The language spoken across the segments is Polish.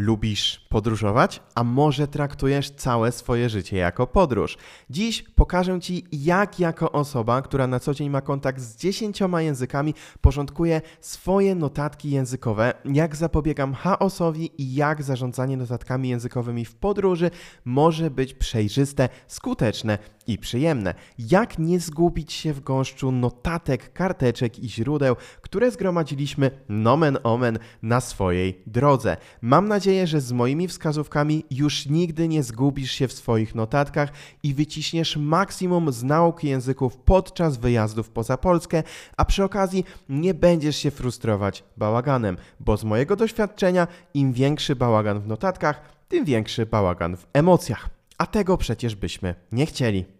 Lubisz podróżować? A może traktujesz całe swoje życie jako podróż? Dziś pokażę Ci, jak jako osoba, która na co dzień ma kontakt z dziesięcioma językami, porządkuję swoje notatki językowe, jak zapobiegam chaosowi i jak zarządzanie notatkami językowymi w podróży może być przejrzyste, skuteczne i przyjemne. Jak nie zgubić się w gąszczu notatek, karteczek i źródeł, które zgromadziliśmy nomen omen na swojej drodze. Mam nadzieję, że z moimi wskazówkami już nigdy nie zgubisz się w swoich notatkach i wyciśniesz maksimum z nauki języków podczas wyjazdów poza Polskę, a przy okazji nie będziesz się frustrować bałaganem, bo z mojego doświadczenia im większy bałagan w notatkach, tym większy bałagan w emocjach. A tego przecież byśmy nie chcieli.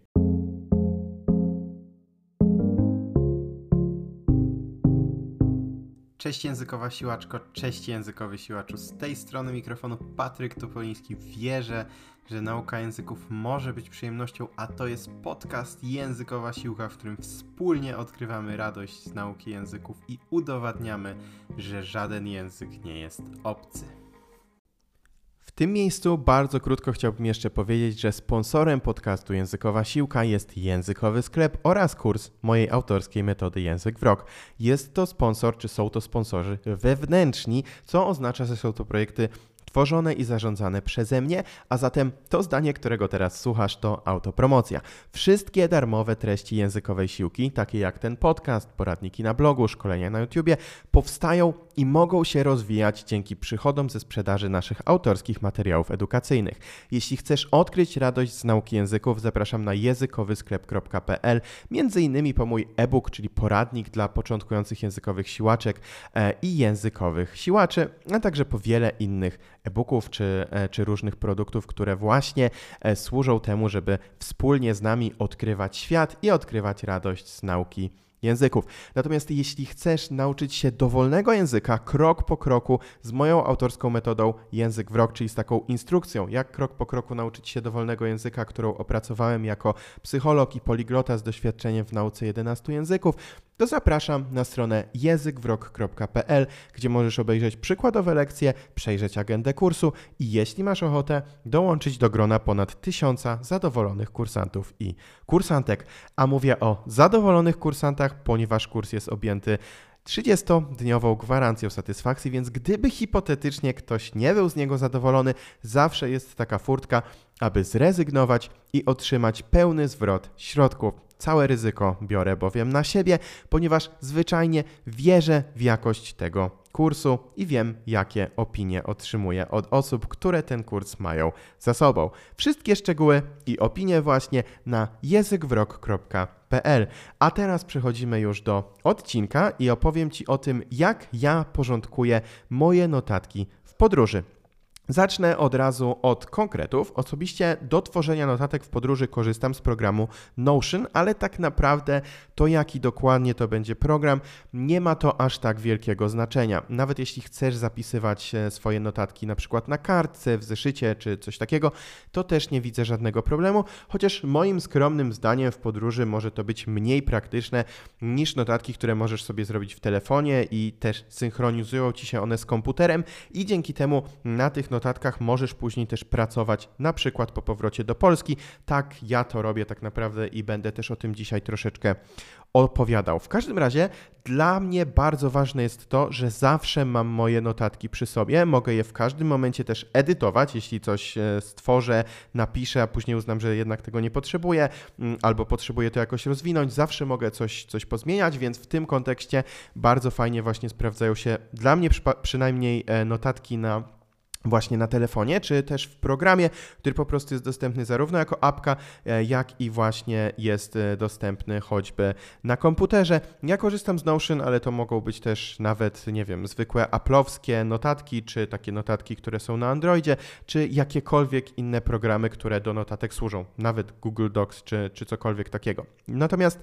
Cześć językowa siłaczko, cześć językowy siłaczu. Z tej strony mikrofonu Patryk Topoliński. Wierzę, że nauka języków może być przyjemnością, a to jest podcast Językowa Siłka, w którym wspólnie odkrywamy radość z nauki języków i udowadniamy, że żaden język nie jest obcy. W tym miejscu bardzo krótko chciałbym jeszcze powiedzieć, że sponsorem podcastu Językowa Siłka jest językowy sklep oraz kurs mojej autorskiej metody Język w Rok. Jest to sponsor, czy są to sponsorzy wewnętrzni, co oznacza, że są to projekty tworzone i zarządzane przeze mnie, a zatem to zdanie, którego teraz słuchasz, to autopromocja. Wszystkie darmowe treści językowej siłki, takie jak ten podcast, poradniki na blogu, szkolenia na YouTubie, powstają i mogą się rozwijać dzięki przychodom ze sprzedaży naszych autorskich materiałów edukacyjnych. Jeśli chcesz odkryć radość z nauki języków, zapraszam na językowysklep.pl, między innymi po mój e-book, czyli poradnik dla początkujących językowych siłaczek e, i językowych siłaczy, a także po wiele innych e-booków czy, e, czy różnych produktów, które właśnie e, służą temu, żeby wspólnie z nami odkrywać świat i odkrywać radość z nauki języków. Natomiast jeśli chcesz nauczyć się dowolnego języka krok po kroku z moją autorską metodą Język w rok, czyli z taką instrukcją, jak krok po kroku nauczyć się dowolnego języka, którą opracowałem jako psycholog i poliglota z doświadczeniem w nauce 11 języków, to zapraszam na stronę językwrok.pl, gdzie możesz obejrzeć przykładowe lekcje, przejrzeć agendę kursu i jeśli masz ochotę, dołączyć do grona ponad tysiąca zadowolonych kursantów i kursantek. A mówię o zadowolonych kursantach, ponieważ kurs jest objęty 30-dniową gwarancją satysfakcji, więc gdyby hipotetycznie ktoś nie był z niego zadowolony, zawsze jest taka furtka, aby zrezygnować i otrzymać pełny zwrot środków. Całe ryzyko biorę bowiem na siebie, ponieważ zwyczajnie wierzę w jakość tego kursu i wiem, jakie opinie otrzymuję od osób, które ten kurs mają za sobą. Wszystkie szczegóły i opinie właśnie na językwrok.pl. A teraz przechodzimy już do odcinka i opowiem Ci o tym, jak ja porządkuję moje notatki w podróży. Zacznę od razu od konkretów. Osobiście do tworzenia notatek w podróży korzystam z programu Notion, ale tak naprawdę to jaki dokładnie to będzie program, nie ma to aż tak wielkiego znaczenia. Nawet jeśli chcesz zapisywać e, swoje notatki na przykład na kartce, w zeszycie czy coś takiego, to też nie widzę żadnego problemu, chociaż moim skromnym zdaniem w podróży może to być mniej praktyczne niż notatki, które możesz sobie zrobić w telefonie i też synchronizują ci się one z komputerem i dzięki temu na tych notatkach możesz później też pracować, na przykład po powrocie do Polski. Tak, ja to robię tak naprawdę i będę też o tym dzisiaj troszeczkę opowiadał. W każdym razie dla mnie bardzo ważne jest to, że zawsze mam moje notatki przy sobie. Mogę je w każdym momencie też edytować, jeśli coś e, stworzę, napiszę, a później uznam, że jednak tego nie potrzebuję, mm, albo potrzebuję to jakoś rozwinąć. Zawsze mogę coś, coś pozmieniać, więc w tym kontekście bardzo fajnie właśnie sprawdzają się dla mnie przynajmniej e, notatki na właśnie na telefonie, czy też w programie, który po prostu jest dostępny zarówno jako apka, e, jak i właśnie jest e, dostępny choćby na komputerze. Ja korzystam z Notion, ale to mogą być też nawet, nie wiem, zwykłe Apple'owskie notatki, czy takie notatki, które są na Androidzie, czy jakiekolwiek inne programy, które do notatek służą, nawet Google Docs, czy, czy cokolwiek takiego. Natomiast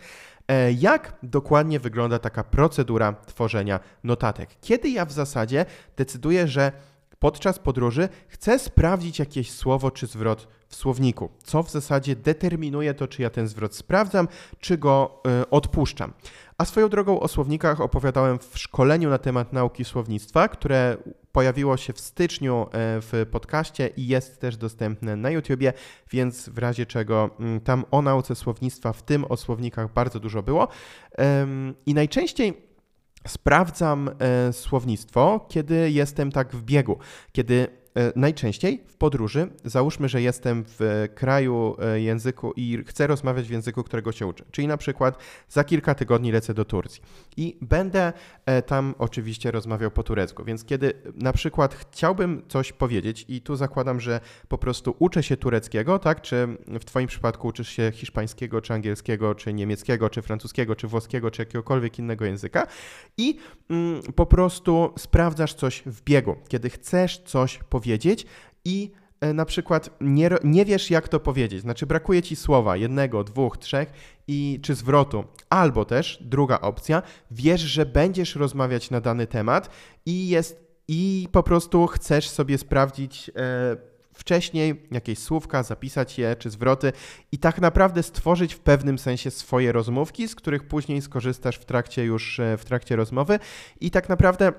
e, jak dokładnie wygląda taka procedura tworzenia notatek? Kiedy ja w zasadzie decyduję, że podczas podróży chcę sprawdzić jakieś słowo czy zwrot w słowniku, co w zasadzie determinuje to, czy ja ten zwrot sprawdzam, czy go y, odpuszczam. A swoją drogą o słownikach opowiadałem w szkoleniu na temat nauki słownictwa, które pojawiło się w styczniu w podcaście i jest też dostępne na YouTubie, więc w razie czego mm, tam o nauce słownictwa, w tym o słownikach bardzo dużo było. I najczęściej sprawdzam słownictwo, kiedy jestem tak w biegu, kiedy E, najczęściej w podróży, załóżmy, że jestem w kraju e, języku i chcę rozmawiać w języku, którego się uczę. Czyli na przykład za kilka tygodni lecę do Turcji i będę e, tam oczywiście rozmawiał po turecku. Więc kiedy na przykład chciałbym coś powiedzieć i tu zakładam, że po prostu uczę się tureckiego, tak? Czy w Twoim przypadku uczysz się hiszpańskiego, czy angielskiego, czy niemieckiego, czy francuskiego, czy włoskiego, czy jakiegokolwiek innego języka i mm, po prostu sprawdzasz coś w biegu. Kiedy chcesz coś powiedzieć, powiedzieć i e, na przykład nie, nie wiesz, jak to powiedzieć. Znaczy, brakuje ci słowa jednego, dwóch, trzech i czy zwrotu. Albo też druga opcja, wiesz, że będziesz rozmawiać na dany temat i jest i po prostu chcesz sobie sprawdzić e, wcześniej jakieś słówka, zapisać je czy zwroty i tak naprawdę stworzyć w pewnym sensie swoje rozmówki, z których później skorzystasz w trakcie już e, w trakcie rozmowy i tak naprawdę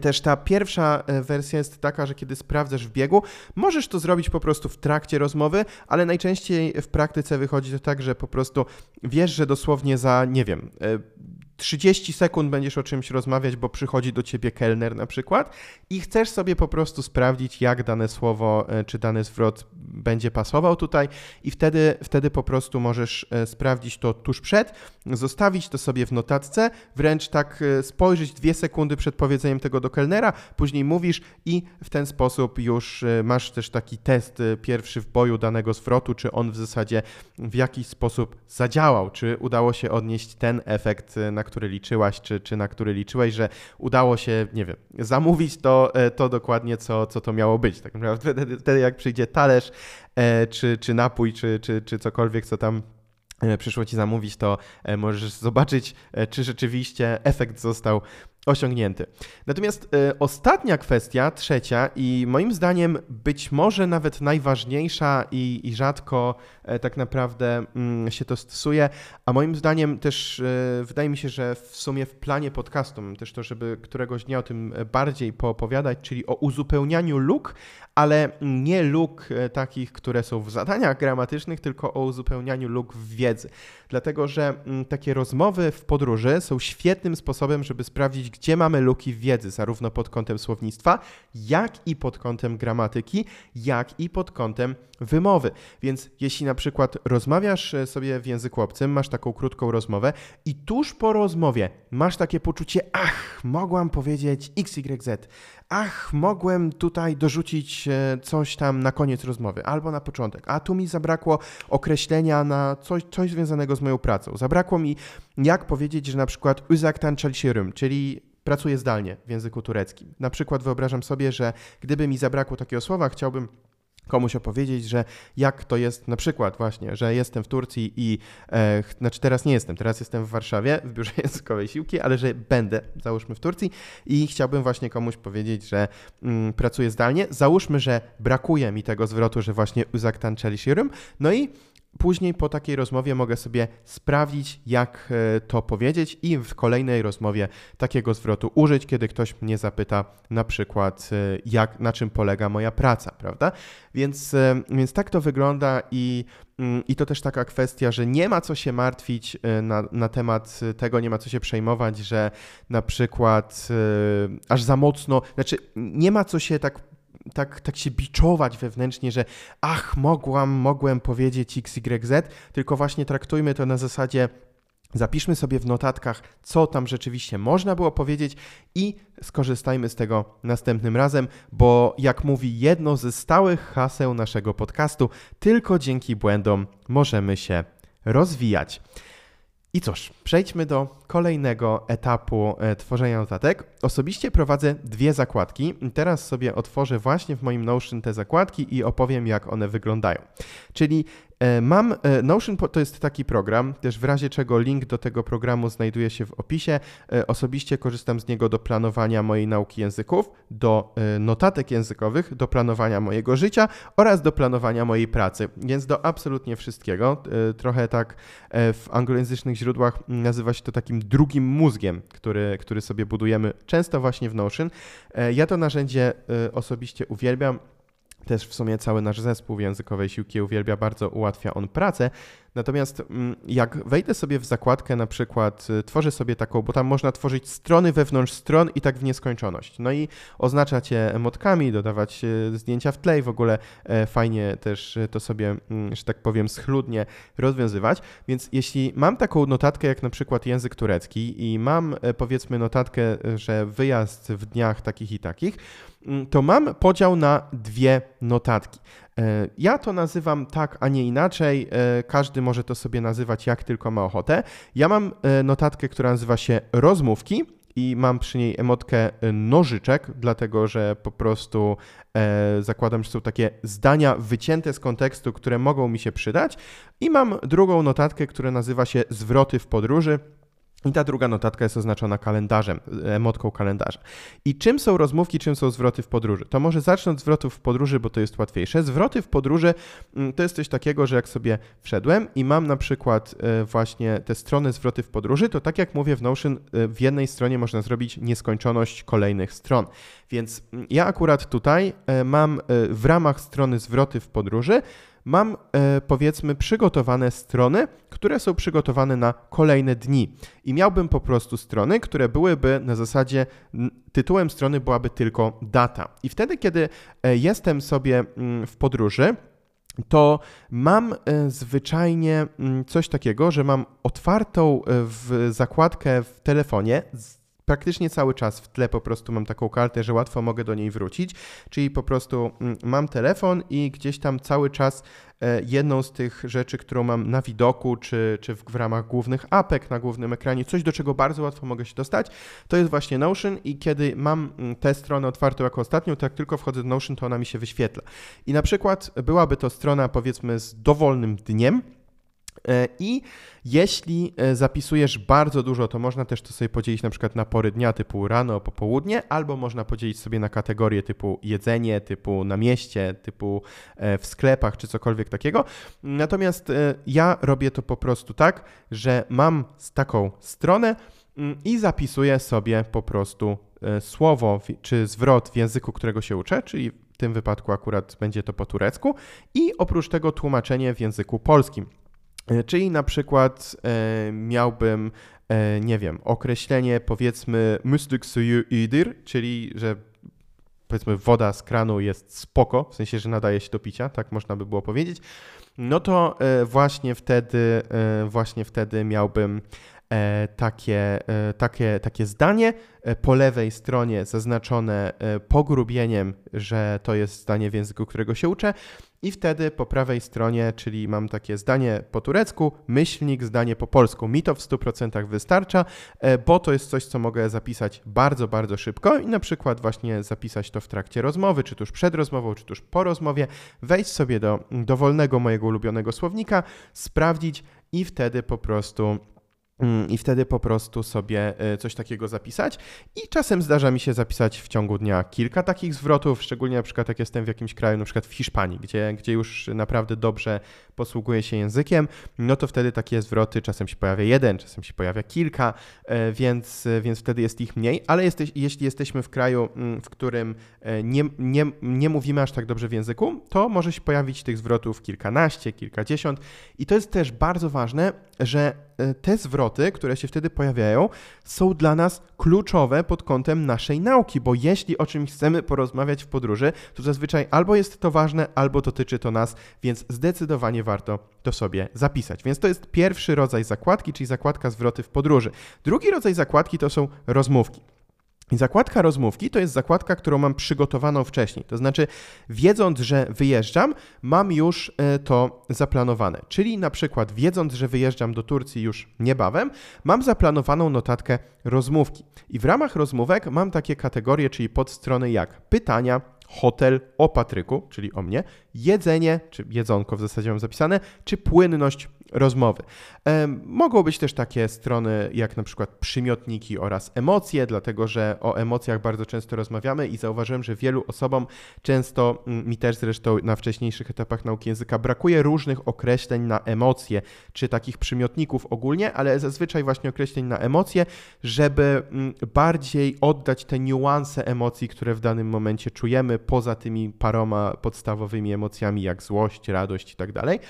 też ta pierwsza e, wersja jest taka, że kiedy sprawdzasz w biegu, możesz to zrobić po prostu w trakcie rozmowy, ale najczęściej w praktyce wychodzi to tak, że po prostu wiesz, że dosłownie za, nie wiem, e, 30 sekund będziesz o czymś rozmawiać, bo przychodzi do ciebie kelner na przykład i chcesz sobie po prostu sprawdzić, jak dane słowo e, czy dany zwrot będzie pasował tutaj i wtedy, wtedy po prostu możesz e, sprawdzić to tuż przed, zostawić to sobie w notatce, wręcz tak e, spojrzeć dwie sekundy przed powiedzeniem tego do kelnera, później mówisz i w ten sposób już masz też taki test pierwszy w boju danego zwrotu, czy on w zasadzie w jakiś sposób zadziałał, czy udało się odnieść ten efekt, na który liczyłaś, czy, czy na który liczyłeś, że udało się, nie wiem, zamówić to, e, to dokładnie, co, co to miało być. Tak naprawdę wtedy, wtedy jak przyjdzie talerz, e, czy, czy napój, czy, czy, czy cokolwiek, co tam e, przyszło ci zamówić, to możesz zobaczyć, czy rzeczywiście efekt został osiągnięty. Natomiast y, ostatnia kwestia, trzecia i moim zdaniem być może nawet najważniejsza i, i rzadko y, tak naprawdę y, się to stosuje, a moim zdaniem też e, wydaje mi się, że w sumie w planie podcastu też to, żeby któregoś dnia o tym bardziej poopowiadać, czyli o uzupełnianiu luk, ale nie luk takich, które są w zadaniach gramatycznych, tylko o uzupełnianiu luk w wiedzy. Dlatego, że takie rozmowy w podróży są świetnym sposobem, żeby sprawdzić, gdzie mamy luki w wiedzy, zarówno pod kątem słownictwa, jak i pod kątem gramatyki, jak i pod kątem wymowy. Więc jeśli na przykład rozmawiasz e, sobie w języku obcym, masz taką krótką rozmowę i tuż po rozmowie masz takie poczucie, ach, mogłam powiedzieć XYZ, ach, mogłem tutaj dorzucić e, coś tam na koniec rozmowy albo na początek, a tu mi zabrakło określenia na coś, coś związanego z moją pracą. Zabrakło mi, jak powiedzieć, że na przykład uzaktan çalışıyorum, czyli pracuję zdalnie w języku tureckim. Na przykład wyobrażam sobie, że gdyby mi zabrakło takiego słowa, chciałbym komuś opowiedzieć, że jak to jest na przykład właśnie, że jestem w Turcji i e, znaczy teraz nie jestem, teraz jestem w Warszawie w biurze językowej siłki, ale że będę, załóżmy w Turcji i chciałbym właśnie komuś powiedzieć, że mm, pracuję zdalnie. Załóżmy, że brakuje mi tego zwrotu, że właśnie uzaktan çalışıyorum. No i Później po takiej rozmowie mogę sobie sprawdzić, jak e, to powiedzieć i w kolejnej rozmowie takiego zwrotu użyć, kiedy ktoś mnie zapyta na przykład, e, jak, na czym polega moja praca, prawda? Więc, e, więc tak to wygląda i, mm, i to też taka kwestia, że nie ma co się martwić na, na temat tego, nie ma co się przejmować, że na przykład aż za mocno, znaczy nie ma co się tak tak, tak się biczować wewnętrznie, że ach, mogłam, mogłem powiedzieć XYZ, tylko właśnie traktujmy to na zasadzie Zapiszmy sobie w notatkach, co tam rzeczywiście można było powiedzieć i skorzystajmy z tego następnym razem, bo jak mówi jedno ze stałych haseł naszego podcastu, tylko dzięki błędom możemy się rozwijać. I cóż, przejdźmy do kolejnego etapu e, tworzenia notatek. Osobiście prowadzę dwie zakładki. Teraz sobie otworzę właśnie w moim Notion te zakładki i opowiem, jak one wyglądają. Czyli mam e, Notion to jest taki program, też w razie czego link do tego programu znajduje się w opisie. E, osobiście korzystam z niego do planowania mojej nauki języków, do notatek językowych, do planowania mojego życia oraz do planowania mojej pracy, więc do absolutnie wszystkiego. Trochę tak w anglojęzycznych źródłach nazywa się to takim drugim mózgiem, który, który sobie budujemy często właśnie w Notion. Ja to narzędzie osobiście uwielbiam też w sumie cały nasz zespół językowej siłki uwielbia, bardzo ułatwia on pracę. Natomiast mm, jak wejdę sobie w zakładkę, na przykład y, tworzę sobie taką, bo tam można tworzyć strony wewnątrz stron i tak w nieskończoność. No i oznaczać je emotkami, dodawać y, zdjęcia w tle i w ogóle e, fajnie też to sobie, mm, że tak powiem, schludnie rozwiązywać. Więc jeśli mam taką notatkę jak na przykład język turecki i mam e, powiedzmy notatkę, że wyjazd w dniach takich i takich, mm, to mam podział na dwie notatki. E, ja to nazywam tak, a nie inaczej. E, każdy może to sobie nazywać jak tylko ma ochotę. Ja mam e, notatkę, która nazywa się rozmówki i mam przy niej emotkę nożyczek, dlatego że po prostu e, zakładam, że są takie zdania wycięte z kontekstu, które mogą mi się przydać. I mam drugą notatkę, która nazywa się zwroty w podróży. I ta druga notatka jest oznaczona kalendarzem, emotką kalendarza. I czym są rozmówki, czym są zwroty w podróży? To może zacznę od zwrotów w podróży, bo to jest łatwiejsze. Zwroty w podróży mm, to jest coś takiego, że jak sobie wszedłem i mam na przykład e, właśnie te strony zwroty w podróży, to tak jak mówię w Notion, e, w jednej stronie można zrobić nieskończoność kolejnych stron. Więc mm, ja akurat tutaj e, mam w ramach strony zwroty w podróży mam e, powiedzmy przygotowane strony, które są przygotowane na kolejne dni. I miałbym po prostu strony, które byłyby na zasadzie tytułem strony byłaby tylko data. I wtedy, kiedy e, jestem sobie mm, w podróży, to mam e, zwyczajnie mm, coś takiego, że mam otwartą w zakładkę w telefonie praktycznie cały czas w tle po prostu mam taką kartę, że łatwo mogę do niej wrócić, czyli po prostu mm, mam telefon i gdzieś tam cały czas e, jedną z tych rzeczy, którą mam na widoku, czy, czy w, ramach głównych apek na głównym ekranie, coś do czego bardzo łatwo mogę się dostać, to jest właśnie Notion i kiedy mam mm, tę stronę otwartą jako ostatnią, to jak tylko wchodzę do Notion, to ona mi się wyświetla. I na przykład byłaby to strona powiedzmy z dowolnym dniem, I jeśli e, zapisujesz bardzo dużo, to można też to sobie podzielić na przykład na pory dnia typu rano, popołudnie, albo można podzielić sobie na kategorie typu jedzenie, typu na mieście, typu e, w sklepach czy cokolwiek takiego. Natomiast ja robię to po prostu tak, że mam taką stronę mm, i zapisuję sobie po prostu słowo czy zwrot w języku, którego się uczę, czyli w tym wypadku akurat będzie to po turecku i oprócz tego tłumaczenie w języku polskim. E, czyli na przykład e, miałbym, e, nie wiem, określenie powiedzmy mystyk suyu idir, czyli że powiedzmy woda z kranu jest spoko, w sensie, że nadaje się do picia, tak można by było powiedzieć, no to właśnie wtedy, właśnie wtedy miałbym takie, e, takie, takie zdanie. E, po lewej stronie zaznaczone pogrubieniem, że to jest zdanie w języku, którego się uczę. I wtedy po prawej stronie, czyli mam takie zdanie po turecku, myślnik, zdanie po polsku. Mi to w 100% wystarcza, bo to jest coś, co mogę zapisać bardzo, bardzo szybko i na przykład właśnie zapisać to w trakcie rozmowy, czy tuż przed rozmową, czy tuż po rozmowie, wejść sobie do dowolnego mojego ulubionego słownika, sprawdzić i wtedy po prostu i wtedy po prostu sobie e, coś takiego zapisać. I czasem zdarza mi się zapisać w ciągu dnia kilka takich zwrotów, szczególnie na przykład jak jestem w jakimś kraju, na przykład w Hiszpanii, gdzie, gdzie już naprawdę dobrze posługuję się językiem, no to wtedy takie zwroty czasem się pojawia jeden, czasem się pojawia kilka, e, więc, więc wtedy jest ich mniej, ale jesteś, jeśli jesteśmy w kraju, mm, w którym e, nie, nie, nie mówimy aż tak dobrze w języku, to może się pojawić tych zwrotów kilkanaście, kilkadziesiąt i to jest też bardzo ważne, że E, te zwroty, które się wtedy pojawiają, są dla nas kluczowe pod kątem naszej nauki, bo jeśli o czymś chcemy porozmawiać w podróży, to zazwyczaj albo jest to ważne, albo dotyczy to nas, więc zdecydowanie warto to sobie zapisać. Więc to jest pierwszy rodzaj zakładki, czyli zakładka zwroty w podróży. Drugi rodzaj zakładki to są rozmówki. I zakładka rozmówki to jest zakładka, którą mam przygotowaną wcześniej. To znaczy, wiedząc, że wyjeżdżam, mam już e, to zaplanowane. Czyli na przykład, wiedząc, że wyjeżdżam do Turcji już niebawem, mam zaplanowaną notatkę rozmówki. I w ramach rozmówek mam takie kategorie, czyli podstrony jak pytania, hotel o Patryku, czyli o mnie, jedzenie, czy jedzonko w zasadzie mam zapisane, czy płynność rozmowy. Mogą być też takie strony jak na przykład przymiotniki oraz emocje, dlatego że o emocjach bardzo często rozmawiamy i zauważyłem, że wielu osobom, często mm, mi też zresztą na wcześniejszych etapach nauki języka, brakuje różnych określeń na emocje, czy takich przymiotników ogólnie, ale zazwyczaj właśnie określeń na emocje, żeby mm, bardziej oddać te niuanse emocji, które w danym momencie czujemy, poza tymi paroma podstawowymi emocjami jak złość, radość i tak dalej.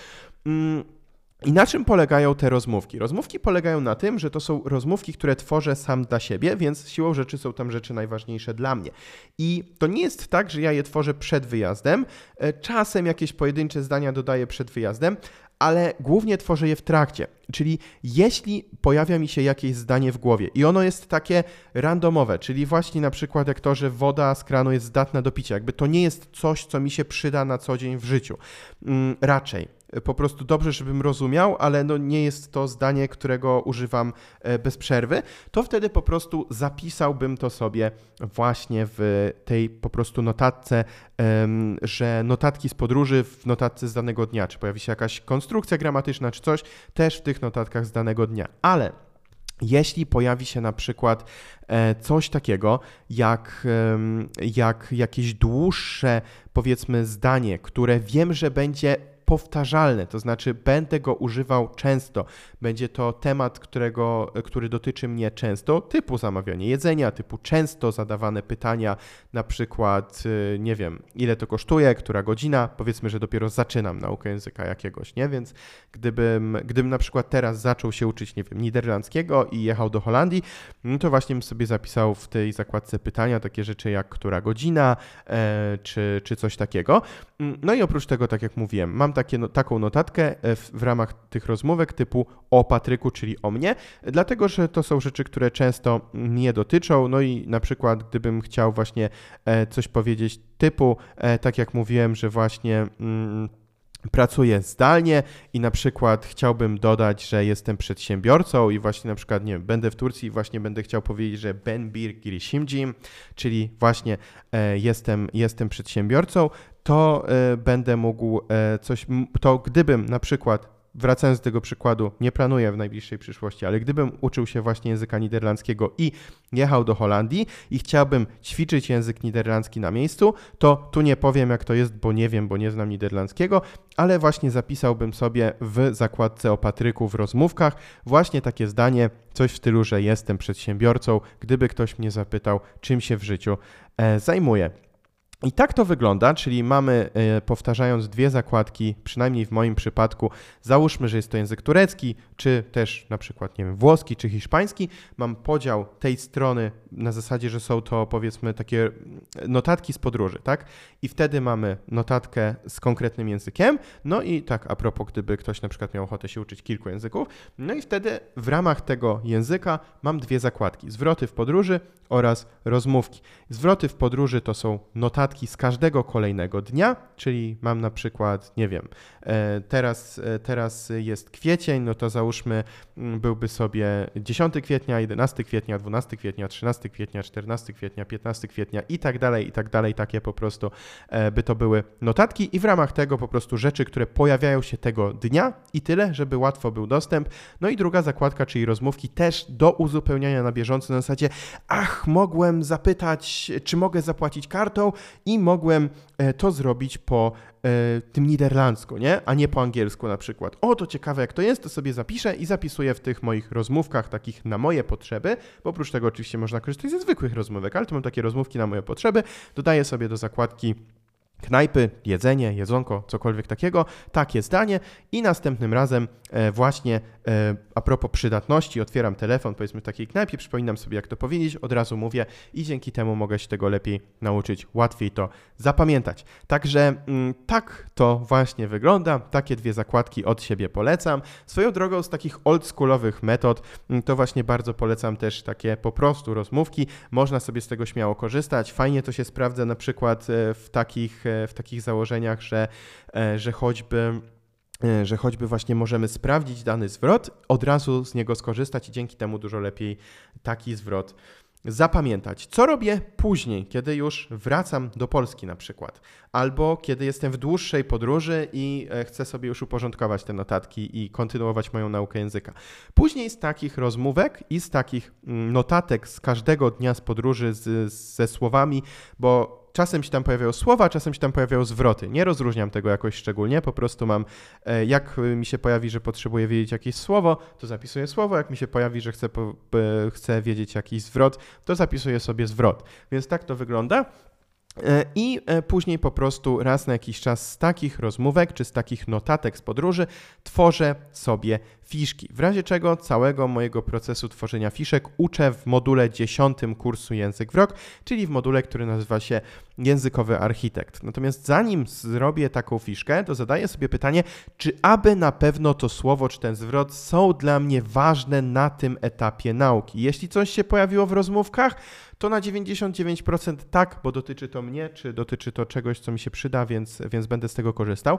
I na czym polegają te rozmówki? Rozmówki polegają na tym, że to są rozmówki, które tworzę sam dla siebie, więc siłą rzeczy są tam rzeczy najważniejsze dla mnie. I to nie jest tak, że ja je tworzę przed wyjazdem. E, czasem jakieś pojedyncze zdania dodaję przed wyjazdem, ale głównie tworzę je w trakcie. Czyli jeśli pojawia mi się jakieś zdanie w głowie i ono jest takie randomowe, czyli właśnie na przykład jak to, że woda z kranu jest zdatna do picia, jakby to nie jest coś, co mi się przyda na co dzień w życiu. Mm, raczej po prostu dobrze, żebym rozumiał, ale no nie jest to zdanie, którego używam e, bez przerwy, to wtedy po prostu zapisałbym to sobie właśnie w tej po prostu notatce, że notatki z podróży w notatce z danego dnia, czy pojawi się jakaś konstrukcja gramatyczna, czy coś, też w tych notatkach z danego dnia. Ale jeśli pojawi się na przykład e, coś takiego jak, jak jakieś dłuższe, powiedzmy, zdanie, które wiem, że będzie powtarzalne, to znaczy będę go używał często. Będzie to temat, którego, który dotyczy mnie często, typu zamawianie jedzenia, typu często zadawane pytania, na przykład, y, nie wiem, ile to kosztuje, która godzina, powiedzmy, że dopiero zaczynam naukę języka jakiegoś, nie? Więc gdybym, gdybym na przykład teraz zaczął się uczyć, nie wiem, niderlandzkiego i jechał do Holandii, no to właśnie bym sobie zapisał w tej zakładce pytania takie rzeczy jak która godzina, e, czy, czy coś takiego. Mm, no i oprócz tego, tak jak mówiłem, mam takie, no, taką notatkę e, w, w ramach tych rozmówek typu o Patryku, czyli o mnie, dlatego że to są rzeczy, które często mnie dotyczą. No i na przykład, gdybym chciał właśnie e, coś powiedzieć typu, e, tak jak mówiłem, że właśnie. Mm, pracuję zdalnie i na przykład chciałbym dodać, że jestem przedsiębiorcą i właśnie na przykład, nie będę w Turcji i właśnie będę chciał powiedzieć, że ben bir girişimciyim, czyli właśnie e, jestem, jestem przedsiębiorcą, to e, będę mógł e, coś, to gdybym na przykład wracając do tego przykładu, nie planuję w najbliższej przyszłości, ale gdybym uczył się właśnie języka niderlandzkiego i jechał do Holandii i chciałbym ćwiczyć język niderlandzki na miejscu, to tu nie powiem jak to jest, bo nie wiem, bo nie znam niderlandzkiego, ale właśnie zapisałbym sobie w zakładce o Patryku w rozmówkach właśnie takie zdanie, coś w stylu, że jestem przedsiębiorcą, gdyby ktoś mnie zapytał, czym się w życiu e, zajmuję. I tak to wygląda, czyli mamy, e, powtarzając dwie zakładki, przynajmniej w moim przypadku, załóżmy, że jest to język turecki, czy też na przykład, nie wiem, włoski czy hiszpański, mam podział tej strony na zasadzie, że są to powiedzmy takie notatki z podróży, tak? I wtedy mamy notatkę z konkretnym językiem, no i tak a propos, gdyby ktoś na przykład miał ochotę się uczyć kilku języków, no i wtedy w ramach tego języka mam dwie zakładki, zwroty w podróży oraz rozmówki. Zwroty w podróży to są notatki z każdego kolejnego dnia, czyli mam na przykład, nie wiem, e, teraz, e, teraz jest kwiecień, no to załóżmy mm, byłby sobie 10 kwietnia, 11 kwietnia, 12 kwietnia, 13 kwietnia, 14 kwietnia, 15 kwietnia i tak dalej, i tak dalej, takie po prostu e, by to były notatki i w ramach tego po prostu rzeczy, które pojawiają się tego dnia i tyle, żeby łatwo był dostęp. No i druga zakładka, czyli rozmówki też do uzupełniania na bieżąco na zasadzie, ach, mogłem zapytać, czy mogę zapłacić kartą i mogłem e, to zrobić po e, tym niderlandzku, nie? A nie po angielsku na przykład. O, to ciekawe jak to jest, to sobie zapiszę i zapisuję w tych moich rozmówkach takich na moje potrzeby, bo oprócz tego oczywiście można korzystać ze zwykłych rozmówek, ale to mam takie rozmówki na moje potrzeby, dodaję sobie do zakładki knajpy, jedzenie, jedzonko, cokolwiek takiego, takie zdanie. I następnym razem e, właśnie e, a propos przydatności, otwieram telefon, powiedzmy w takiej knajpie, przypominam sobie jak to powiedzieć, od razu mówię i dzięki temu mogę się tego lepiej nauczyć, łatwiej to zapamiętać. Także mm, tak to właśnie wygląda, takie dwie zakładki od siebie polecam. Swoją drogą z takich oldschoolowych metod mm, to właśnie bardzo polecam też takie po prostu rozmówki, można sobie z tego śmiało korzystać, fajnie to się sprawdza na przykład e, w takich w takich założeniach, że, e, że choćby e, że choćby właśnie możemy sprawdzić dany zwrot, od razu z niego skorzystać i dzięki temu dużo lepiej taki zwrot zapamiętać, co robię później, kiedy już wracam do Polski na przykład, albo kiedy jestem w dłuższej podróży i e, chcę sobie już uporządkować te notatki i kontynuować moją naukę języka. Później z takich rozmówek i z takich mm, notatek z każdego dnia z podróży z, ze słowami, bo czasem się tam pojawiają słowa, czasem się tam pojawiają zwroty. Nie rozróżniam tego jakoś szczególnie, po prostu mam, e, jak mi się pojawi, że potrzebuję wiedzieć jakieś słowo, to zapisuję słowo, jak mi się pojawi, że chcę, chcę wiedzieć jakiś zwrot, to zapisuję sobie zwrot. Więc tak to wygląda. E, I e, później po prostu raz na jakiś czas z takich rozmówek czy z takich notatek z podróży tworzę sobie fiszki. W razie czego całego mojego procesu tworzenia fiszek uczę w module 10 kursu Język w Rok, czyli w module, który nazywa się Językowy Architekt. Natomiast zanim zrobię taką fiszkę, to zadaję sobie pytanie, czy aby na pewno to słowo czy ten zwrot są dla mnie ważne na tym etapie nauki. Jeśli coś się pojawiło w rozmówkach, to na 99% tak, bo dotyczy to mnie, czy dotyczy to czegoś, co mi się przyda, więc, więc będę z tego korzystał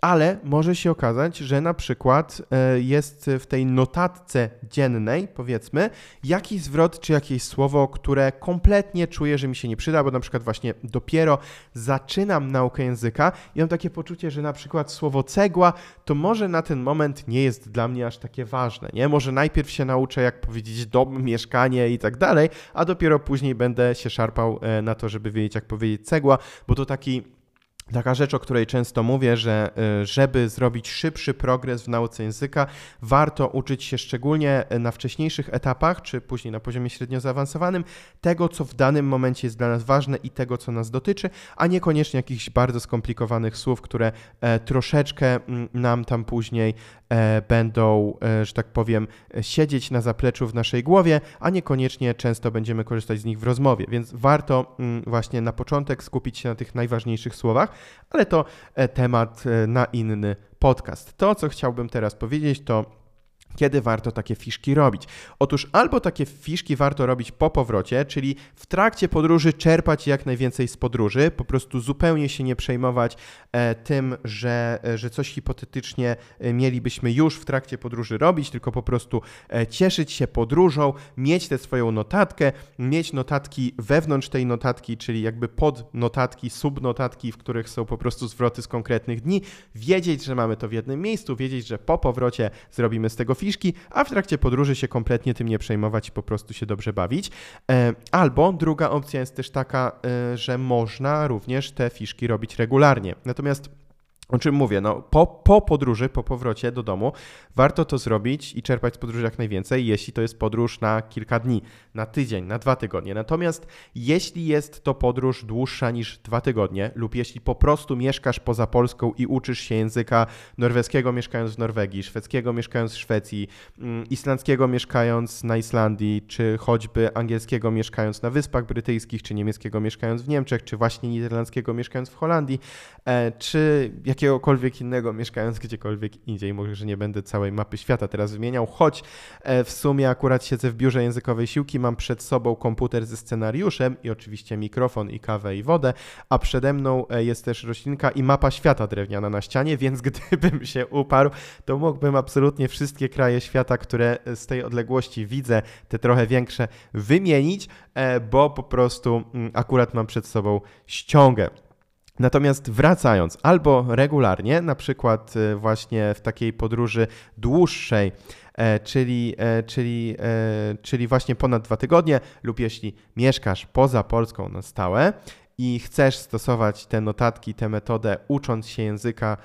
ale może się okazać, że na przykład e, jest w tej notatce dziennej, powiedzmy, jakiś zwrot czy jakieś słowo, które kompletnie czuję, że mi się nie przyda, bo na przykład właśnie dopiero zaczynam naukę języka i mam takie poczucie, że na przykład słowo cegła to może na ten moment nie jest dla mnie aż takie ważne, nie? Może najpierw się nauczę, jak powiedzieć dom, mieszkanie i tak dalej, a dopiero później będę się szarpał e, na to, żeby wiedzieć, jak powiedzieć cegła, bo to taki Taka rzecz, o której często mówię, że y, żeby zrobić szybszy progres w nauce języka, warto uczyć się szczególnie na wcześniejszych etapach, czy później na poziomie średnio zaawansowanym, tego, co w danym momencie jest dla nas ważne i tego, co nas dotyczy, a niekoniecznie jakichś bardzo skomplikowanych słów, które e, troszeczkę mm, nam tam później będą, e, że tak powiem, siedzieć na zapleczu w naszej głowie, a niekoniecznie często będziemy korzystać z nich w rozmowie. Więc warto mm, właśnie na początek skupić się na tych najważniejszych słowach ale to e, temat e, na inny podcast. To, co chciałbym teraz powiedzieć, to kiedy warto takie fiszki robić? Otóż albo takie fiszki warto robić po powrocie, czyli w trakcie podróży czerpać jak najwięcej z podróży, po prostu zupełnie się nie przejmować e, tym, że, e, że coś hipotetycznie e, mielibyśmy już w trakcie podróży robić, tylko po prostu e, cieszyć się podróżą, mieć tę swoją notatkę, mieć notatki wewnątrz tej notatki, czyli jakby pod notatki, subnotatki, w których są po prostu zwroty z konkretnych dni, wiedzieć, że mamy to w jednym miejscu, wiedzieć, że po powrocie zrobimy z tego fiszki, a w trakcie podróży się kompletnie tym nie przejmować i po prostu się dobrze bawić. E, albo druga opcja jest też taka, e, że można również te fiszki robić regularnie. Natomiast o czym mówię? No, po, po podróży, po powrocie do domu, warto to zrobić i czerpać z podróży jak najwięcej, jeśli to jest podróż na kilka dni, na tydzień, na dwa tygodnie. Natomiast jeśli jest to podróż dłuższa niż dwa tygodnie, lub jeśli po prostu mieszkasz poza Polską i uczysz się języka norweskiego mieszkając w Norwegii, szwedzkiego mieszkając w Szwecji, mm, islandzkiego mieszkając na Islandii, czy choćby angielskiego mieszkając na Wyspach Brytyjskich, czy niemieckiego mieszkając w Niemczech, czy właśnie niderlandzkiego mieszkając w Holandii, e, czy jak jakiegokolwiek innego, mieszkając gdziekolwiek indziej. Może nie będę całej mapy świata teraz wymieniał, choć e, w sumie akurat siedzę w biurze językowej siłki, mam przed sobą komputer ze scenariuszem i oczywiście mikrofon i kawę i wodę, a przede mną e, jest też roślinka i mapa świata drewniana na ścianie, więc gdybym się uparł, to mógłbym absolutnie wszystkie kraje świata, które z tej odległości widzę, te trochę większe, wymienić, e, bo po prostu mm, akurat mam przed sobą ściągę. Natomiast wracając albo regularnie, na przykład e, właśnie w takiej podróży dłuższej, e, czyli, e, czyli, czyli właśnie ponad dwa tygodnie, lub jeśli mieszkasz poza Polską na stałe i chcesz stosować te notatki, tę metodę, ucząc się języka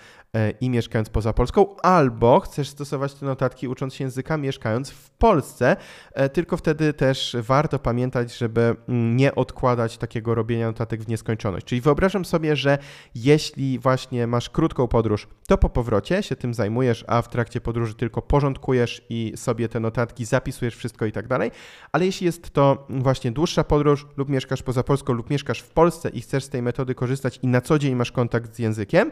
i mieszkając poza Polską, albo chcesz stosować te notatki ucząc się języka mieszkając w Polsce, e, tylko wtedy też warto pamiętać, żeby mm, nie odkładać takiego robienia notatek w nieskończoność. Czyli wyobrażam sobie, że jeśli właśnie masz krótką podróż, to po powrocie się tym zajmujesz, a w trakcie podróży tylko porządkujesz i sobie te notatki zapisujesz wszystko i tak dalej, ale jeśli jest to właśnie dłuższa podróż lub mieszkasz poza Polską lub mieszkasz w Polsce i chcesz z tej metody korzystać i na co dzień masz kontakt z językiem,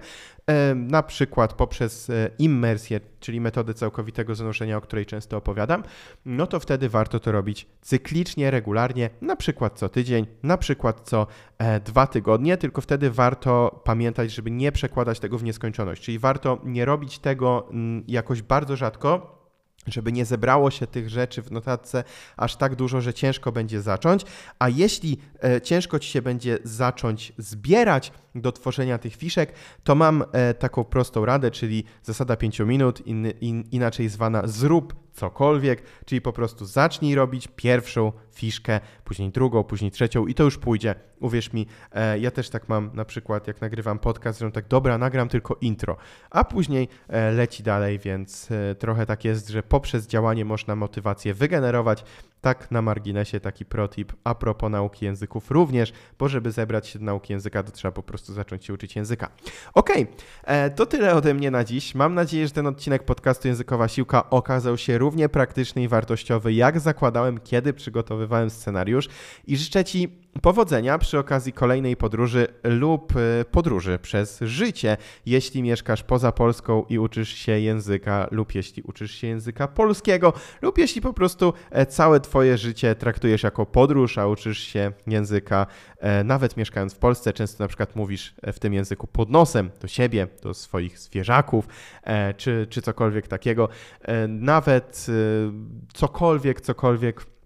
na przykład poprzez e, immersję, czyli metodę całkowitego zanurzenia, o której często opowiadam, no to wtedy warto to robić cyklicznie, regularnie, na przykład co tydzień, na przykład co e, dwa tygodnie, tylko wtedy warto pamiętać, żeby nie przekładać tego w nieskończoność, czyli warto nie robić tego mm, jakoś bardzo rzadko, żeby nie zebrało się tych rzeczy w notatce aż tak dużo, że ciężko będzie zacząć. A jeśli e, ciężko ci się będzie zacząć zbierać do tworzenia tych fiszek, to mam e, taką prostą radę, czyli zasada 5 minut, in, in, inaczej zwana zrób cokolwiek, czyli po prostu zacznij robić pierwszą fiszkę, później drugą, później trzecią i to już pójdzie. Uwierz mi, e, ja też tak mam na przykład, jak nagrywam podcast, że tak, dobra, nagram tylko intro, a później e, leci dalej, więc e, trochę tak jest, że poprzez działanie można motywację wygenerować. Tak na marginesie taki protip a propos nauki języków również, bo żeby zebrać się do nauki języka, to trzeba po prostu zacząć się uczyć języka. Ok, to tyle ode mnie na dziś. Mam nadzieję, że ten odcinek podcastu Językowa Siłka okazał się równie praktyczny i wartościowy, jak zakładałem, kiedy przygotowywałem scenariusz i życzę Ci powodzenia przy okazji kolejnej podróży lub y, podróży przez życie, jeśli mieszkasz poza Polską i uczysz się języka, lub jeśli uczysz się języka polskiego, lub jeśli po prostu e, całe Twoje życie traktujesz jako podróż, a uczysz się języka e, nawet mieszkając w Polsce. Często na przykład mówisz e, w tym języku pod nosem do siebie, do swoich zwierzaków, czy, czy cokolwiek takiego. Nawet cokolwiek, cokolwiek E,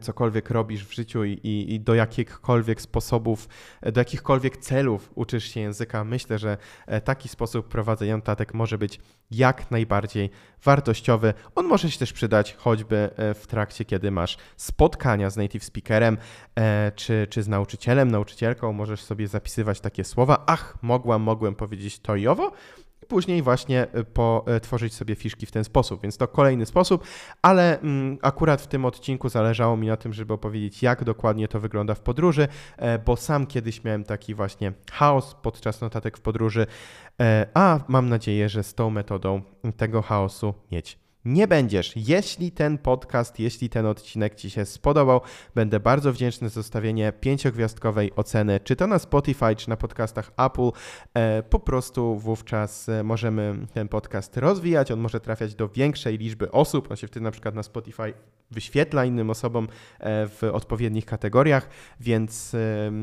cokolwiek robisz w życiu i, i, i, do jakichkolwiek sposobów, e, do jakichkolwiek celów uczysz się języka, myślę, że e, taki sposób prowadzenia notatek może być jak najbardziej wartościowy. On może się też przydać choćby w trakcie, kiedy masz spotkania z native speakerem czy, czy z nauczycielem, nauczycielką. Możesz sobie zapisywać takie słowa. Ach, mogłam, mogłem powiedzieć to i owo później właśnie y, tworzyć sobie fiszki w ten sposób. Więc to kolejny sposób, ale mm, akurat w tym odcinku zależało mi na tym, żeby opowiedzieć, jak dokładnie to wygląda w podróży, e, bo sam kiedyś miałem taki właśnie chaos podczas notatek w podróży, e, a mam nadzieję, że z tą metodą tego chaosu mieć nie będziesz. Jeśli ten podcast, jeśli ten odcinek Ci się spodobał, będę bardzo wdzięczny za zostawienie pięciogwiazdkowej oceny, czy to na Spotify, czy na podcastach Apple. E, po prostu wówczas e, możemy ten podcast rozwijać, on może trafiać do większej liczby osób. On się wtedy na przykład na Spotify wyświetla innym osobom e, w odpowiednich kategoriach, więc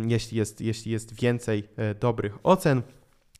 jeśli jest, jeśli jest więcej dobrych ocen,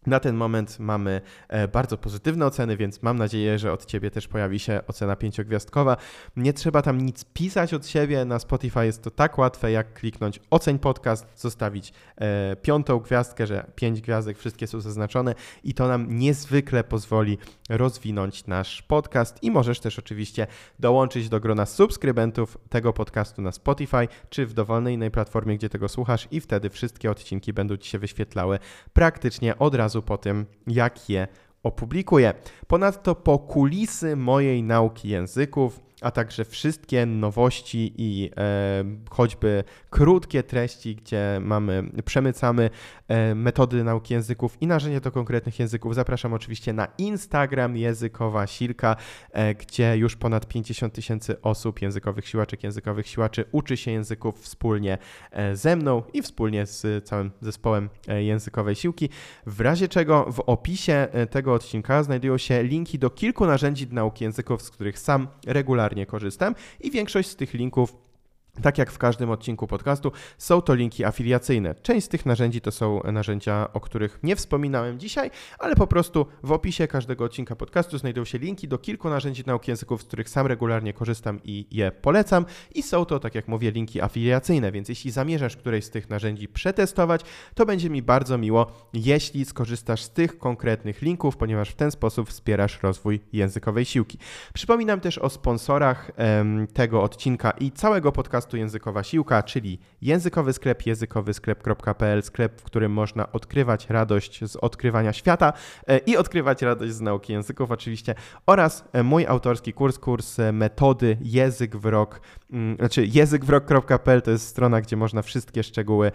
na ten moment mamy e, bardzo pozytywne oceny, więc mam nadzieję, że od Ciebie też pojawi się ocena pięciogwiazdkowa. Nie trzeba tam nic pisać od siebie. Na Spotify jest to tak łatwe, jak kliknąć oceń podcast, zostawić e, piątą gwiazdkę, że pięć gwiazdek, wszystkie są zaznaczone i to nam niezwykle pozwoli rozwinąć nasz podcast i możesz też oczywiście dołączyć do grona subskrybentów tego podcastu na Spotify czy w dowolnej innej platformie, gdzie tego słuchasz i wtedy wszystkie odcinki będą Ci się wyświetlały praktycznie od razu razu po tym, jak je opublikuję. Ponadto po kulisy mojej nauki języków a także wszystkie nowości i e, choćby krótkie treści, gdzie mamy, przemycamy e, metody nauki języków i narzędzia do konkretnych języków. Zapraszam oczywiście na Instagram Językowa Silka, e, gdzie już ponad 50 tysięcy osób, językowych siłaczek, językowych siłaczy uczy się języków wspólnie e, ze mną i wspólnie z całym zespołem e, językowej siłki. W razie czego w opisie e, tego odcinka znajdują się linki do kilku narzędzi nauki języków, z których sam regularnie regularnie korzystam i większość z tych linków tak jak w każdym odcinku podcastu, są to linki afiliacyjne. Część z tych narzędzi to są narzędzia, o których nie wspominałem dzisiaj, ale po prostu w opisie każdego odcinka podcastu znajdują się linki do kilku narzędzi nauki języków, z których sam regularnie korzystam i je polecam. I są to, tak jak mówię, linki afiliacyjne, więc jeśli zamierzasz któreś z tych narzędzi przetestować, to będzie mi bardzo miło, jeśli skorzystasz z tych konkretnych linków, ponieważ w ten sposób wspierasz rozwój językowej siłki. Przypominam też o sponsorach em, tego odcinka i całego podcastu podcastu Językowa Siłka, czyli językowy sklep, językowysklep.pl, sklep, w którym można odkrywać radość z odkrywania świata e, i odkrywać radość z nauki języków oczywiście oraz e, mój autorski kurs, kurs e, metody język w rok, mm, znaczy językwrok.pl to jest strona, gdzie można wszystkie szczegóły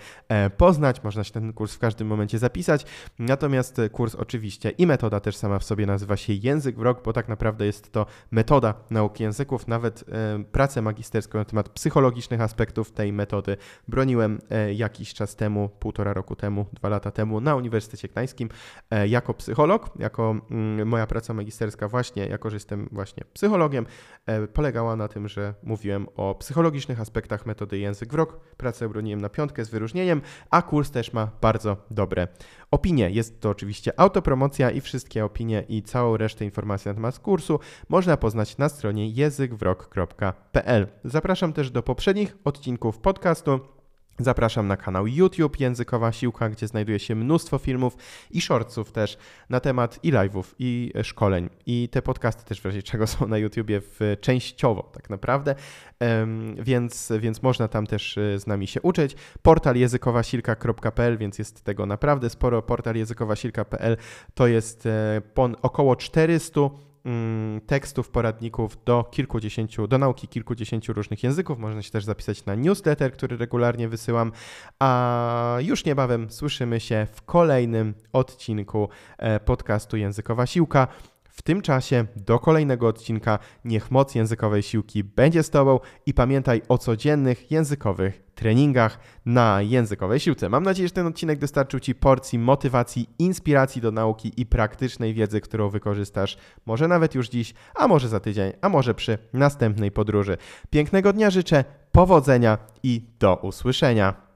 poznać, można się ten kurs w każdym momencie zapisać, natomiast kurs oczywiście i metoda też sama w sobie nazywa się Język w rok, bo tak naprawdę jest to metoda nauki języków, nawet pracę magisterską na temat psychologii psychologicznych aspektów tej metody broniłem e, jakiś czas temu, półtora roku temu, dwa lata temu na Uniwersytecie Gdańskim e, jako psycholog, jako mm, moja praca magisterska właśnie, jako że jestem właśnie psychologiem, e, polegała na tym, że mówiłem o psychologicznych aspektach metody język w rok. Pracę broniłem na piątkę z wyróżnieniem, a kurs też ma bardzo dobre opinie. Jest to oczywiście autopromocja i wszystkie opinie i całą resztę informacji na temat kursu można poznać na stronie językwrok.pl. Zapraszam też do poprzednich odcinków podcastu. Zapraszam na kanał YouTube Językowa Siłka, gdzie znajduje się mnóstwo filmów i shortsów też na temat i live'ów, i szkoleń. I te podcasty też w razie czego są na YouTubie w, częściowo tak naprawdę, więc, więc można tam też e, z nami się uczyć. Portal językowasilka.pl, więc jest tego naprawdę sporo. Portal językowasilka.pl to jest e, około 400 Mm, tekstów, poradników do kilkudziesięciu, do nauki kilkudziesięciu różnych języków. Można się też zapisać na newsletter, który regularnie wysyłam. A już niebawem słyszymy się w kolejnym odcinku e, podcastu Językowa Siłka. W tym czasie do kolejnego odcinka niech moc językowej siłki będzie z Tobą i pamiętaj o codziennych językowych treningach na językowej siłce. Mam nadzieję, że ten odcinek dostarczył Ci porcji motywacji, inspiracji do nauki i praktycznej wiedzy, którą wykorzystasz może nawet już dziś, a może za tydzień, a może przy następnej podróży. Pięknego dnia życzę, powodzenia i do usłyszenia.